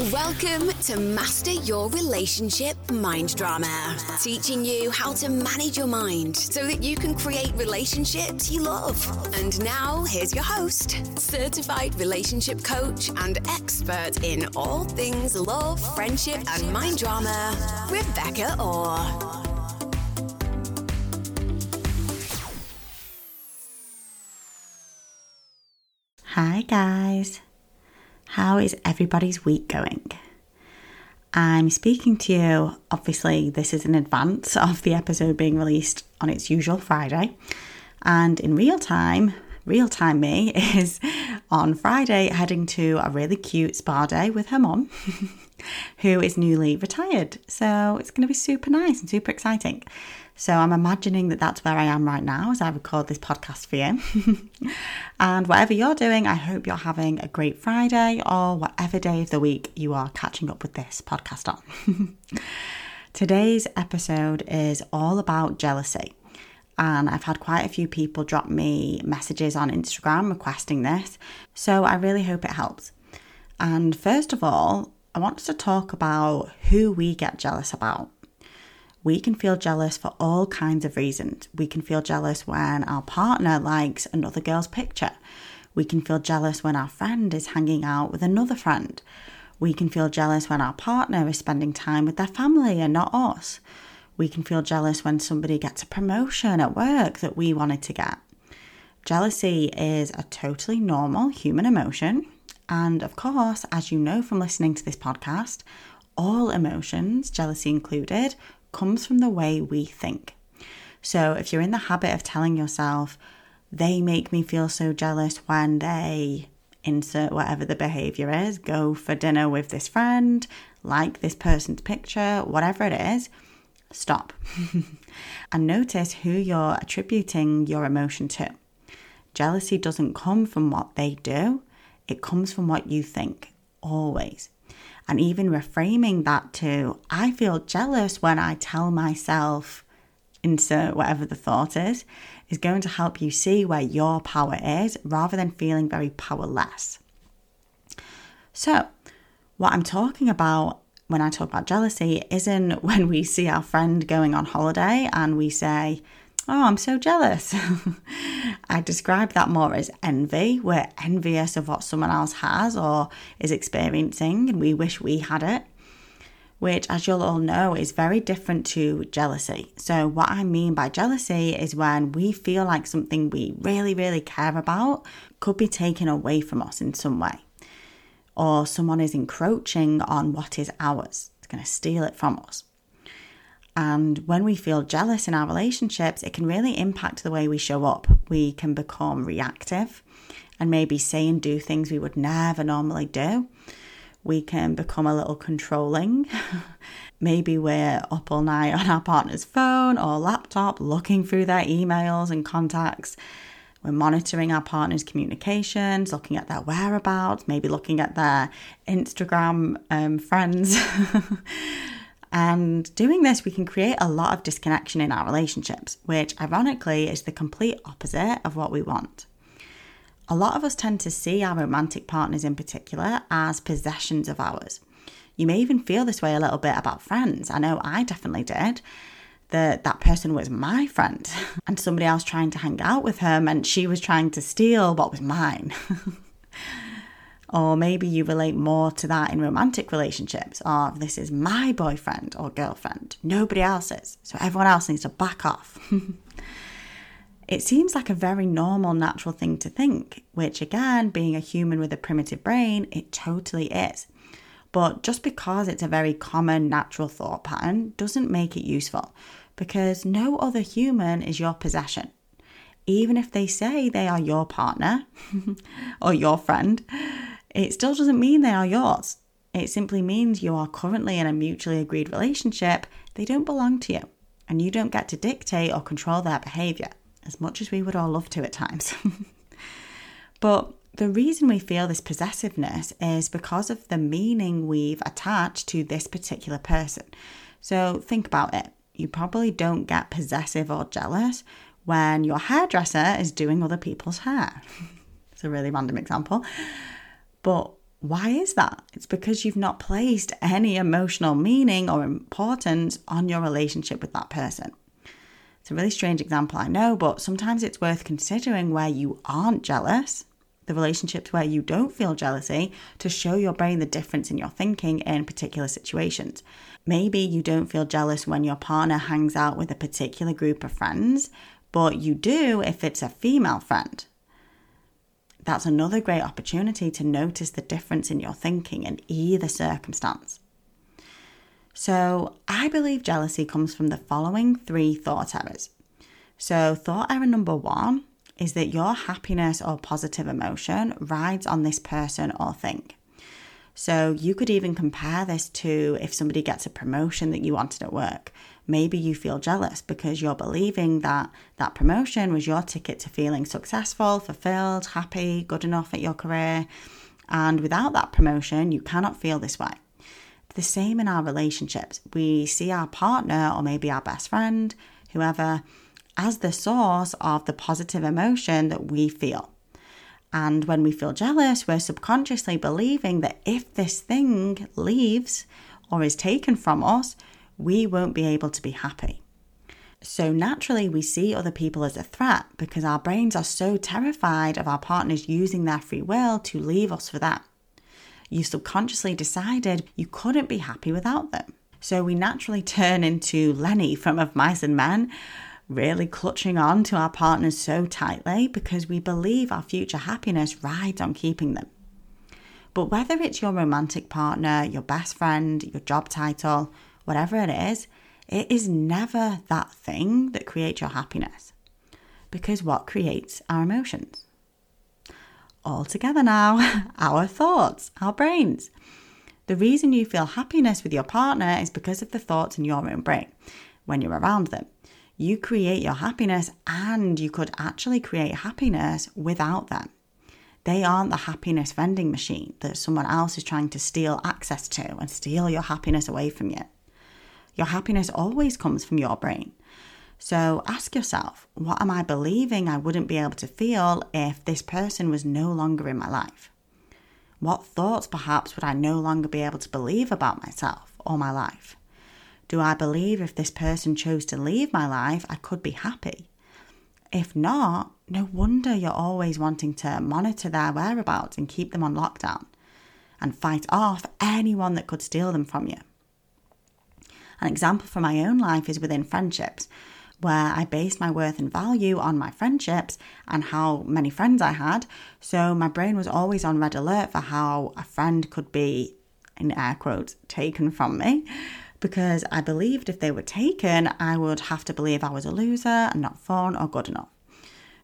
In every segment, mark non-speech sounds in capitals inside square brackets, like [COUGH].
Welcome to Master Your Relationship Mind Drama, teaching you how to manage your mind so that you can create relationships you love. And now, here's your host, certified relationship coach and expert in all things love, friendship, and mind drama, Rebecca Ore. Hi, guys. How is everybody's week going? I'm speaking to you. Obviously, this is in advance of the episode being released on its usual Friday. And in real time, real time me [LAUGHS] is on Friday heading to a really cute spa day with her mom, [LAUGHS] who is newly retired. So it's going to be super nice and super exciting. So I'm imagining that that's where I am right now as I record this podcast for you. [LAUGHS] and whatever you're doing, I hope you're having a great Friday or whatever day of the week you are catching up with this podcast on. [LAUGHS] Today's episode is all about jealousy. And I've had quite a few people drop me messages on Instagram requesting this. So I really hope it helps. And first of all, I want us to talk about who we get jealous about we can feel jealous for all kinds of reasons. We can feel jealous when our partner likes another girl's picture. We can feel jealous when our friend is hanging out with another friend. We can feel jealous when our partner is spending time with their family and not us. We can feel jealous when somebody gets a promotion at work that we wanted to get. Jealousy is a totally normal human emotion. And of course, as you know from listening to this podcast, all emotions, jealousy included, comes from the way we think. So if you're in the habit of telling yourself, they make me feel so jealous when they insert whatever the behavior is, go for dinner with this friend, like this person's picture, whatever it is, stop [LAUGHS] and notice who you're attributing your emotion to. Jealousy doesn't come from what they do, it comes from what you think, always and even reframing that to I feel jealous when I tell myself, insert whatever the thought is, is going to help you see where your power is rather than feeling very powerless. So, what I'm talking about when I talk about jealousy isn't [LAUGHS] when we see our friend going on holiday and we say, Oh, I'm so jealous. [LAUGHS] I describe that more as envy. We're envious of what someone else has or is experiencing, and we wish we had it, which, as you'll all know, is very different to jealousy. So, what I mean by jealousy is when we feel like something we really, really care about could be taken away from us in some way, or someone is encroaching on what is ours, it's going to steal it from us. And when we feel jealous in our relationships, it can really impact the way we show up. We can become reactive and maybe say and do things we would never normally do. We can become a little controlling. [LAUGHS] maybe we're up all night on our partner's phone or laptop looking through their emails and contacts. We're monitoring our partner's communications, looking at their whereabouts, maybe looking at their Instagram um, friends. [LAUGHS] And doing this, we can create a lot of disconnection in our relationships, which ironically is the complete opposite of what we want. A lot of us tend to see our romantic partners in particular as possessions of ours. You may even feel this way a little bit about friends. I know I definitely did. That that person was my friend, [LAUGHS] and somebody else trying to hang out with her meant she was trying to steal what was mine. [LAUGHS] Or maybe you relate more to that in romantic relationships. Or this is my boyfriend or girlfriend, nobody else's. So everyone else needs to back off. [LAUGHS] it seems like a very normal, natural thing to think, which again, being a human with a primitive brain, it totally is. But just because it's a very common, natural thought pattern doesn't make it useful because no other human is your possession. Even if they say they are your partner [LAUGHS] or your friend, it still doesn't mean they are yours. It simply means you are currently in a mutually agreed relationship. They don't belong to you, and you don't get to dictate or control their behavior, as much as we would all love to at times. [LAUGHS] but the reason we feel this possessiveness is because of the meaning we've attached to this particular person. So think about it. You probably don't get possessive or jealous when your hairdresser is doing other people's hair. [LAUGHS] it's a really random example. But Why is that? It's because you've not placed any emotional meaning or importance on your relationship with that person. It's a really strange example, I know, but sometimes it's worth considering where you aren't jealous, the relationships where you don't feel jealousy, to show your brain the difference in your thinking in particular situations. Maybe you don't feel jealous when your partner hangs out with a particular group of friends, but you do if it's a female friend that's another great opportunity to notice the difference in your thinking in either circumstance. So, I believe jealousy comes from the following three thought errors. So, thought error number one is that your happiness or positive emotion rides on this person or thing. So, you could even compare this to if somebody gets a promotion that you wanted at work maybe you feel jealous because you're believing that that promotion was your ticket to feeling successful, fulfilled, happy, good enough at your career. And without that promotion, you cannot feel this way. The same in our relationships. We see our partner or maybe our best friend, whoever, as the source of the positive emotion that we feel. And when we feel jealous, we're subconsciously believing that if this thing leaves or is taken from us, we won't be able to be happy. So naturally, we see other people as a threat because our brains are so terrified of our partners using their free will to leave us for that. You subconsciously decided you couldn't be happy without them. So we naturally turn into Lennie from Of Mice and Men, really clutching on to our partners so tightly because we believe our future happiness rides on keeping them. But whether it's your romantic partner, your best friend, your job title, whatever it is, it is never that thing that creates your happiness. Because what creates our emotions? All together now, [LAUGHS] our thoughts, our brains. The reason you feel happiness with your partner is because of the thoughts in your own brain when you're around them. You create your happiness and you could actually create happiness without them. They aren't the happiness vending machine that someone else is trying to steal access to and steal your happiness away from you. Your happiness always comes from your brain. So ask yourself, what am I believing I wouldn't be able to feel if this person was no longer in my life? What thoughts perhaps would I no longer be able to believe about myself or my life? Do I believe if this person chose to leave my life, I could be happy? If not, no wonder you're always wanting to monitor their whereabouts and keep them on lockdown and fight off anyone that could steal them from you. An example from my own life is within friendships, where I based my worth and value on my friendships and how many friends I had. So my brain was always on red alert for how a friend could be, in air quotes, taken from me. Because I believed if they were taken, I would have to believe I was a loser and not fun or good enough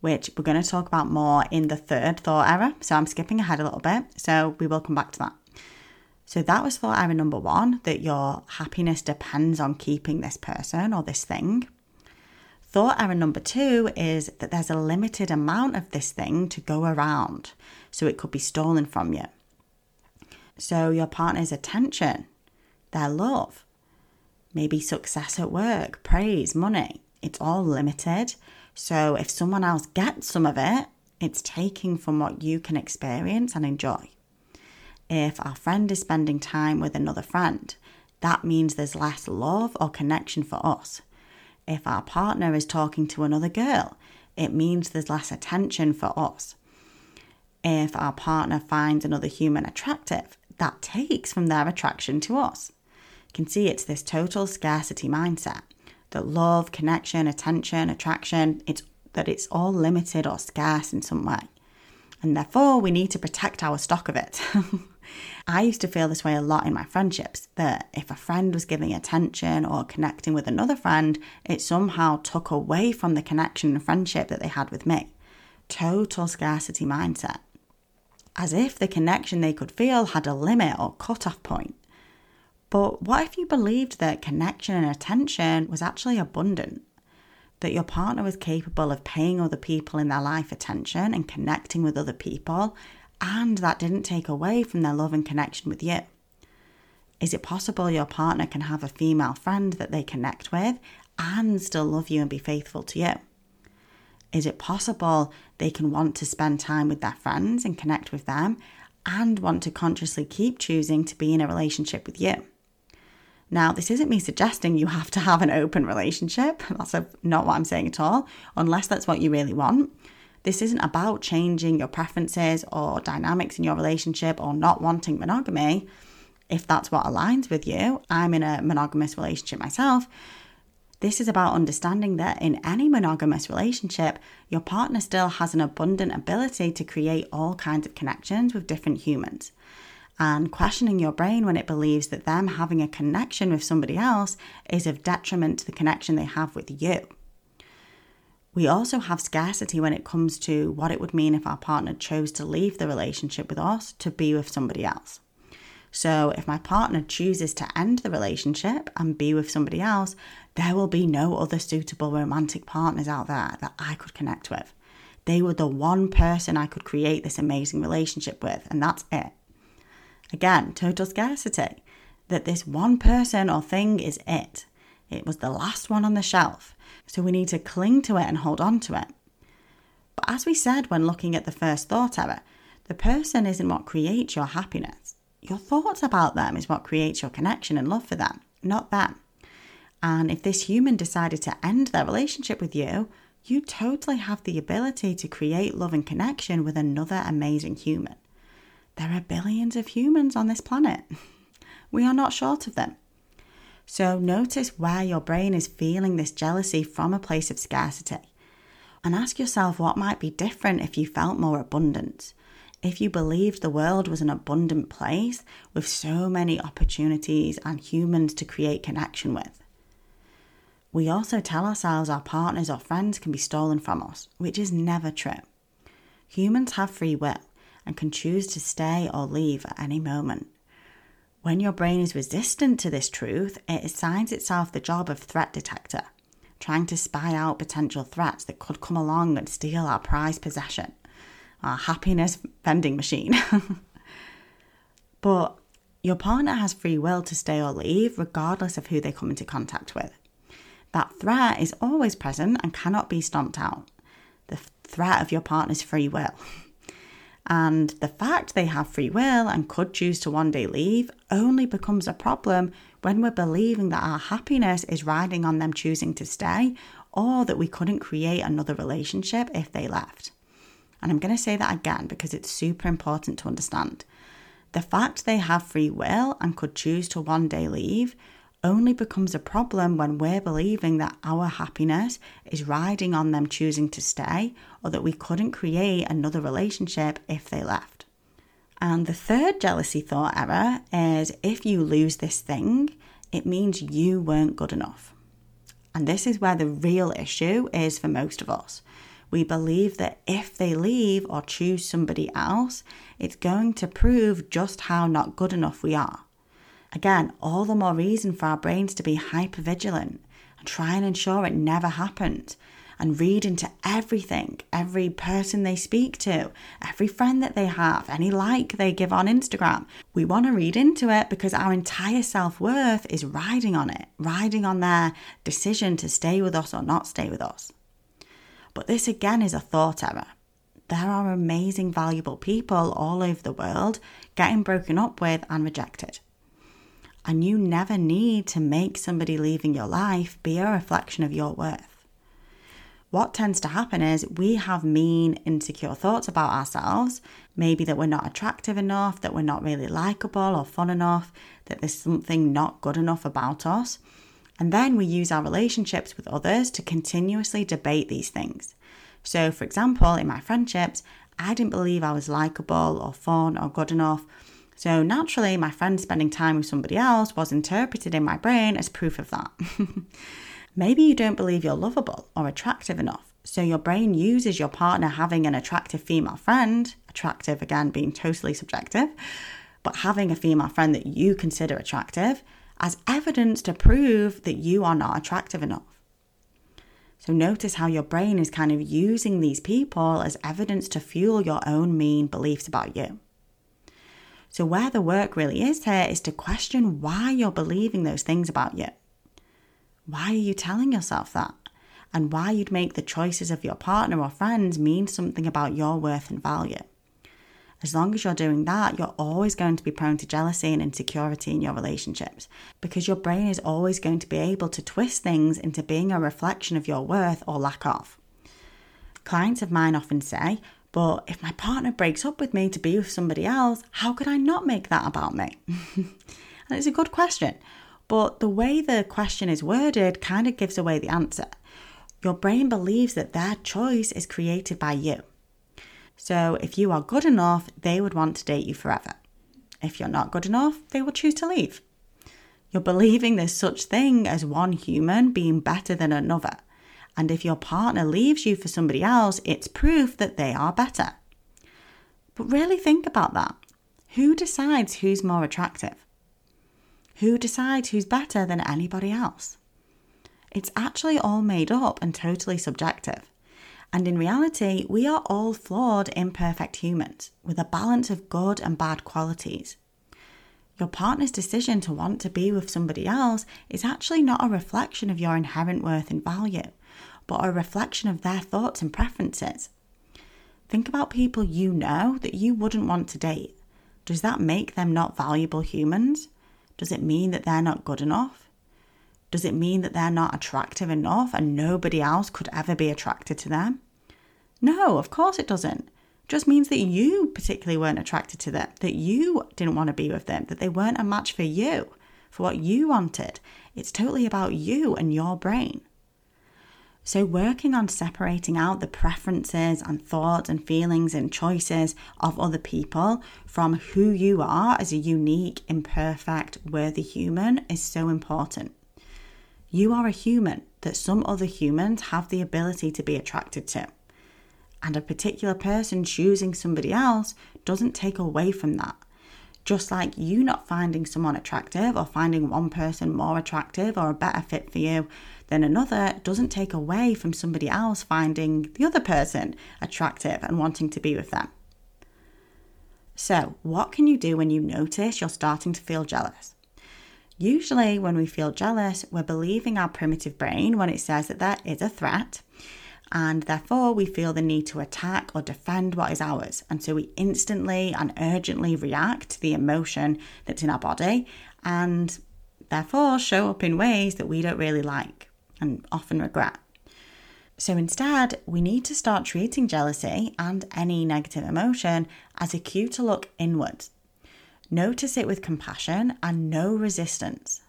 which we're going to talk about more in the third thought error. So I'm skipping ahead a little bit. So we will come back to that. So that was thought error number one that your happiness depends on keeping this person or this thing. Thought error number two is that there's a limited amount of this thing to go around, so it could be stolen from you. So, your partner's attention, their love, maybe success at work, praise, money, it's all limited. So, if someone else gets some of it, it's taking from what you can experience and enjoy if our friend is spending time with another friend, that means there's less love or connection for us. If our partner is talking to another girl, it means there's less attention for us. If our partner finds another human attractive, that takes from their attraction to us. Can see it's this total scarcity mindset that love, connection, attention, attraction, it's that it's all limited or scarce in some way. And therefore we need to protect our stock of it. [LAUGHS] I used to feel this way a lot in my friendships that if a friend was giving attention or connecting with another friend, it somehow took away from the connection and friendship that they had with me. Total scarcity mindset. As if the connection they could feel had a limit or cut-off point. But what if you believed that connection and attention was actually abundant? That your partner was capable of paying other people in their life attention and connecting with other people and that didn't take away from their love and connection with you? Is it possible your partner can have a female friend that they connect with and still love you and be faithful to you? Is it possible they can want to spend time with their friends and connect with them and want to consciously keep choosing to be in a relationship with you. Now, this isn't me suggesting you have to have an open relationship. [LAUGHS] That's a, not what I'm saying at all, unless that's what you really want. This isn't about changing your preferences or dynamics in your relationship or not wanting monogamy. If that's what aligns with you, I'm in a monogamous relationship myself. This is about understanding that in any monogamous relationship, your partner still has an abundant ability to create all kinds of connections with different humans. And questioning your brain when it believes that them having a connection with somebody else is of detriment to the connection they have with you. We also have scarcity when it comes to what it would mean if our partner chose to leave the relationship with us to be with somebody else. So, if my partner chooses to end the relationship and be with somebody else, there will be no other suitable romantic partners out there that I could connect with. They were the one person I could create this amazing relationship with, and that's it. Again, total scarcity. That this one person or thing is it. It was the last one on the shelf. So we need to cling to it and hold on to it. But as we said when looking at the first thought error, the person isn't what creates your happiness. Your thoughts about them is what creates your connection and love for them, not them. And if this human decided to end their relationship with you, you totally have the ability to create love and connection with another amazing human. There are billions of humans on this planet. We are not short of them. So notice where your brain is feeling this jealousy from a place of scarcity. And ask yourself what might be different if you felt more abundant if you believed the world was an abundant place with so many opportunities and humans to create connection with. We also tell ourselves our partners or friends can be stolen from us, which is never true. Humans have free will and can choose to stay or leave at any moment. When your brain is resistant to this truth, it assigns itself the job of threat detector, trying to spy out potential threats that could come along and steal our prized possession our happiness vending machine. [LAUGHS] but your partner has free will to stay or leave, regardless of who they come into contact with. That threat is always present and cannot be stomped out. The threat of your partner's free will. [LAUGHS] And the fact they have free will and could choose to one day leave only becomes a problem when we're believing that our happiness is riding on them choosing to stay or that we couldn't create another relationship if they left. And I'm going to say that again because it's super important to understand. The fact they have free will and could choose to one day leave only becomes a problem when we're believing that our happiness is riding on them choosing to stay or that we couldn't create another relationship if they left. And the third jealousy thought error is if you lose this thing, it means you weren't good enough. And this is where the real issue is for most of us. We believe that if they leave or choose somebody else, it's going to prove just how not good enough we are. Again, all the more reason for our brains to be hyper vigilant and try and ensure it never happened and read into everything, every person they speak to, every friend that they have, any like they give on Instagram. We want to read into it because our entire self worth is riding on it, riding on their decision to stay with us or not stay with us. But this again is a thought error. There are amazing, valuable people all over the world getting broken up with and rejected. And you never need to make somebody leaving your life be a reflection of your worth. What tends to happen is we have mean, insecure thoughts about ourselves. Maybe that we're not attractive enough, that we're not really likable or fun enough, that there's something not good enough about us. And then we use our relationships with others to continuously debate these things. So, for example, in my friendships, I didn't believe I was likable or fun or good enough. So, naturally, my friend spending time with somebody else was interpreted in my brain as proof of that. [LAUGHS] Maybe you don't believe you're lovable or attractive enough. So, your brain uses your partner having an attractive female friend, attractive again being totally subjective, but having a female friend that you consider attractive as evidence to prove that you are not attractive enough. So notice how your brain is kind of using these people as evidence to fuel your own mean beliefs about you. So, where the work really is here is to question why you're believing those things about you. Why are you telling yourself that? And why you'd make the choices of your partner or friends mean something about your worth and value. As long as you're doing that, you're always going to be prone to jealousy and insecurity in your relationships because your brain is always going to be able to twist things into being a reflection of your worth or lack of. Clients of mine often say, but if my partner breaks up with me to be with somebody else, how could I not make that about me? [LAUGHS] and it's a good question, but the way the question is worded kind of gives away the answer. Your brain believes that their choice is created by you. So if you are good enough, they would want to date you forever. If you're not good enough, they will choose to leave. You're [LAUGHS] believing there's such thing as one human being better than another. And if your partner leaves you for somebody else, it's proof that they are better. But really think about that. Who decides who's more attractive? Who decides who's better than anybody else? It's actually all made up and totally subjective. And in reality, we are all flawed, imperfect humans with a balance of good and bad qualities. Your partner's decision to want to be with somebody else is actually not a reflection of your inherent worth and value, but a reflection of their thoughts and preferences. Think about people you know that you wouldn't want to date. Does that make them not valuable humans? Does it mean that they're not good enough? Does it mean that they're not attractive enough and nobody else could ever be attracted to them? No, of course it doesn't. It just means that you particularly weren't attracted to them, that you didn't want to be with them, that they weren't a match for you, for what you wanted. It's totally about you and your brain. So, working on separating out the preferences and thoughts and feelings and choices of other people from who you are as a unique, imperfect, worthy human is so important. You are a human that some other humans have the ability to be attracted to. And a particular person choosing somebody else doesn't take away from that. Just like you not finding someone attractive or finding one person more attractive or a better fit for you than another doesn't take away from somebody else finding the other person attractive and wanting to be with them. So, what can you do when you notice you're starting to feel jealous? Usually, when we feel jealous, we're believing our primitive brain when it says that there is a threat, and therefore we feel the need to attack or defend what is ours. And so we instantly and urgently react to the emotion that's in our body and therefore show up in ways that we don't really like and often regret. So instead, we need to start treating jealousy and any negative emotion as a cue to look inward. Notice it with compassion and no resistance.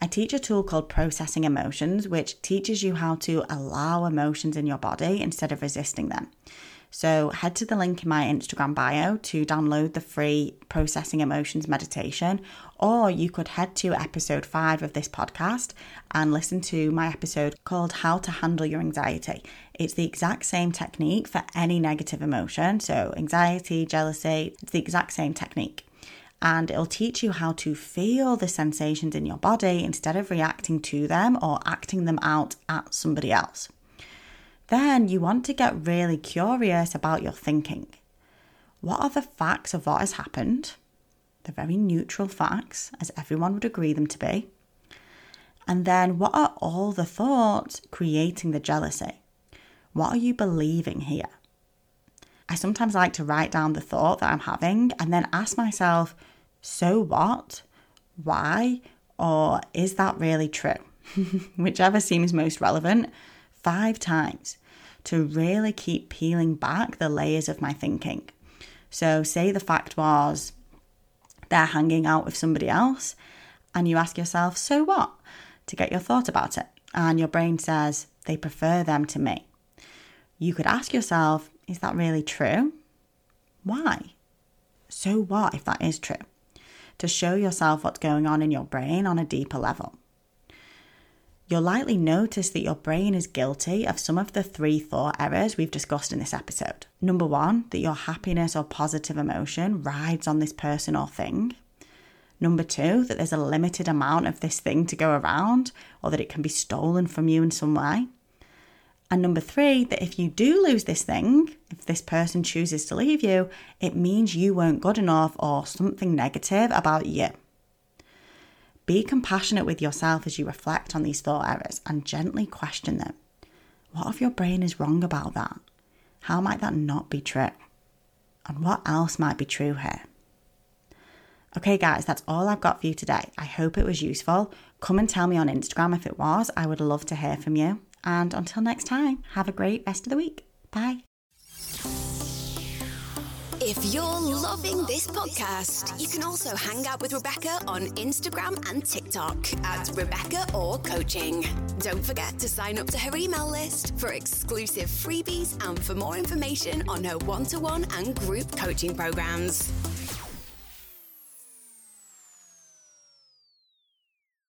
I teach a tool called Processing Emotions, which teaches you how to allow emotions in your body instead of resisting them. So, head to the link in my Instagram bio to download the free Processing Emotions meditation, or you could head to episode five of this podcast and listen to my episode called How to Handle Your Anxiety. It's the exact same technique for any negative emotion. So, anxiety, jealousy, it's the exact same technique and it'll teach you how to feel the sensations in your body instead of reacting to them or acting them out at somebody else. Then you want to get really curious about your thinking. What are the facts of what has happened? The very neutral facts, as everyone would agree them to be. And then what are all the thoughts creating the jealousy? What are you believing here? I sometimes like to write down the thought that I'm having and then ask myself, so what? Why? Or is that really true? [LAUGHS] Whichever seems most relevant, five times to really keep peeling back the layers of my thinking. So, say the fact was they're hanging out with somebody else, and you ask yourself, so what? To get your thought about it. And your brain says, they prefer them to me. You could ask yourself, is that really true? Why? So what if that is true? To show yourself what's going on in your brain on a deeper level. You'll likely notice that your brain is guilty of some of the three thought errors we've discussed in this episode. Number one, that your happiness or positive emotion rides on this person or thing. Number two, that there's a limited amount of this thing to go around or that it can be stolen from you in some way. And number three, that if you do lose this thing, if this person chooses to leave you, it means you weren't good enough or something negative about you. Be compassionate with yourself as you reflect on these thought errors and gently question them. What if your brain is wrong about that? How might that not be true? And what else might be true here? Okay, guys, that's all I've got for you today. I hope it was useful. Come and tell me on Instagram if it was. I would love to hear from you. And until next time, have a great rest of the week. Bye. If you're loving this podcast, you can also hang out with Rebecca on Instagram and TikTok at Rebecca Ore Coaching. Don't forget to sign up to her email list for exclusive freebies and for more information on her one to one and group coaching programs.